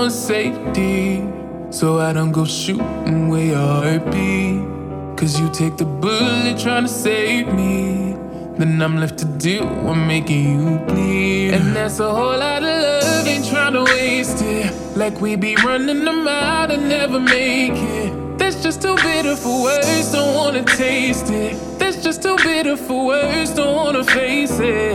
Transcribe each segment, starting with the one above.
my safety. So I don't go shooting where your heart be. Cause you take the bullet trying to save me. Then I'm left to do I'm making you bleed. And that's a whole lot of love, ain't trying to waste it. Like we be running them out and never make it. That's just too bitter for words, don't wanna taste it. That's just too bitter for words, don't wanna face it.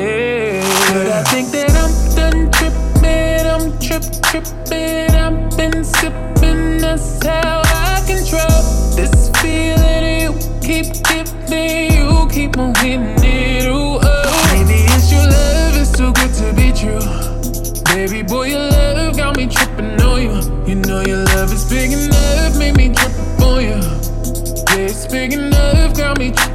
How I control this feeling. You keep giving, you keep on hitting it. Ooh, oh. Maybe it's your love, it's too good to be true. Baby boy, your love got me tripping on you. You know your love is big enough, make me trip on you. Yeah, it's big enough, got me tripping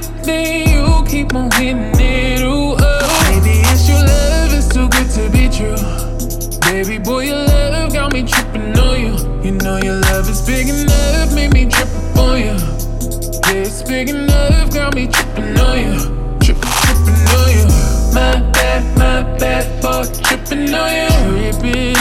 giving, you keep on hitting it. Ooh, oh. Maybe it's your love, it's too good to be true. Baby boy, your love got me tripping on you. You know your love is big enough, make me trip on you. Yeah, it's big enough, got me tripping on you. Tripping, tripping on you. My bad, my bad for tripping on you. Tripping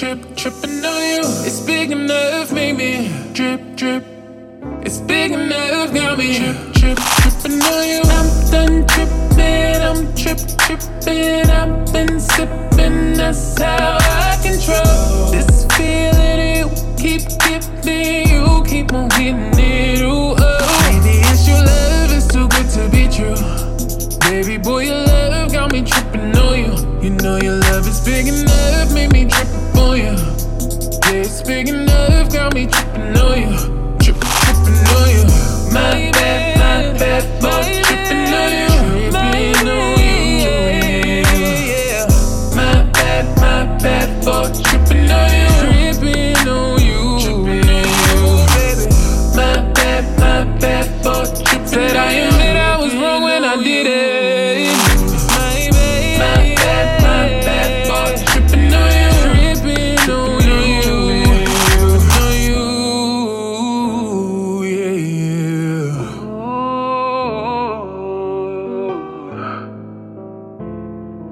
Trip, trip, tripping on you. It's big enough, maybe. Drip, drip. It's big enough, got me. Trip, trip, tripping on you. I'm done tripping, I'm trip, tripping. I've been sipping, that's how I control this feeling. You keep giving, you keep on hitting it. Ooh, oh. Maybe it's your love, it's too good to be true. Baby boy, your love got me tripping on you. You know your love big enough, make me trip on you. Yeah, it's big enough, got me tripping on you. Tripping, tripping on you. My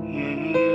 Mm-hmm.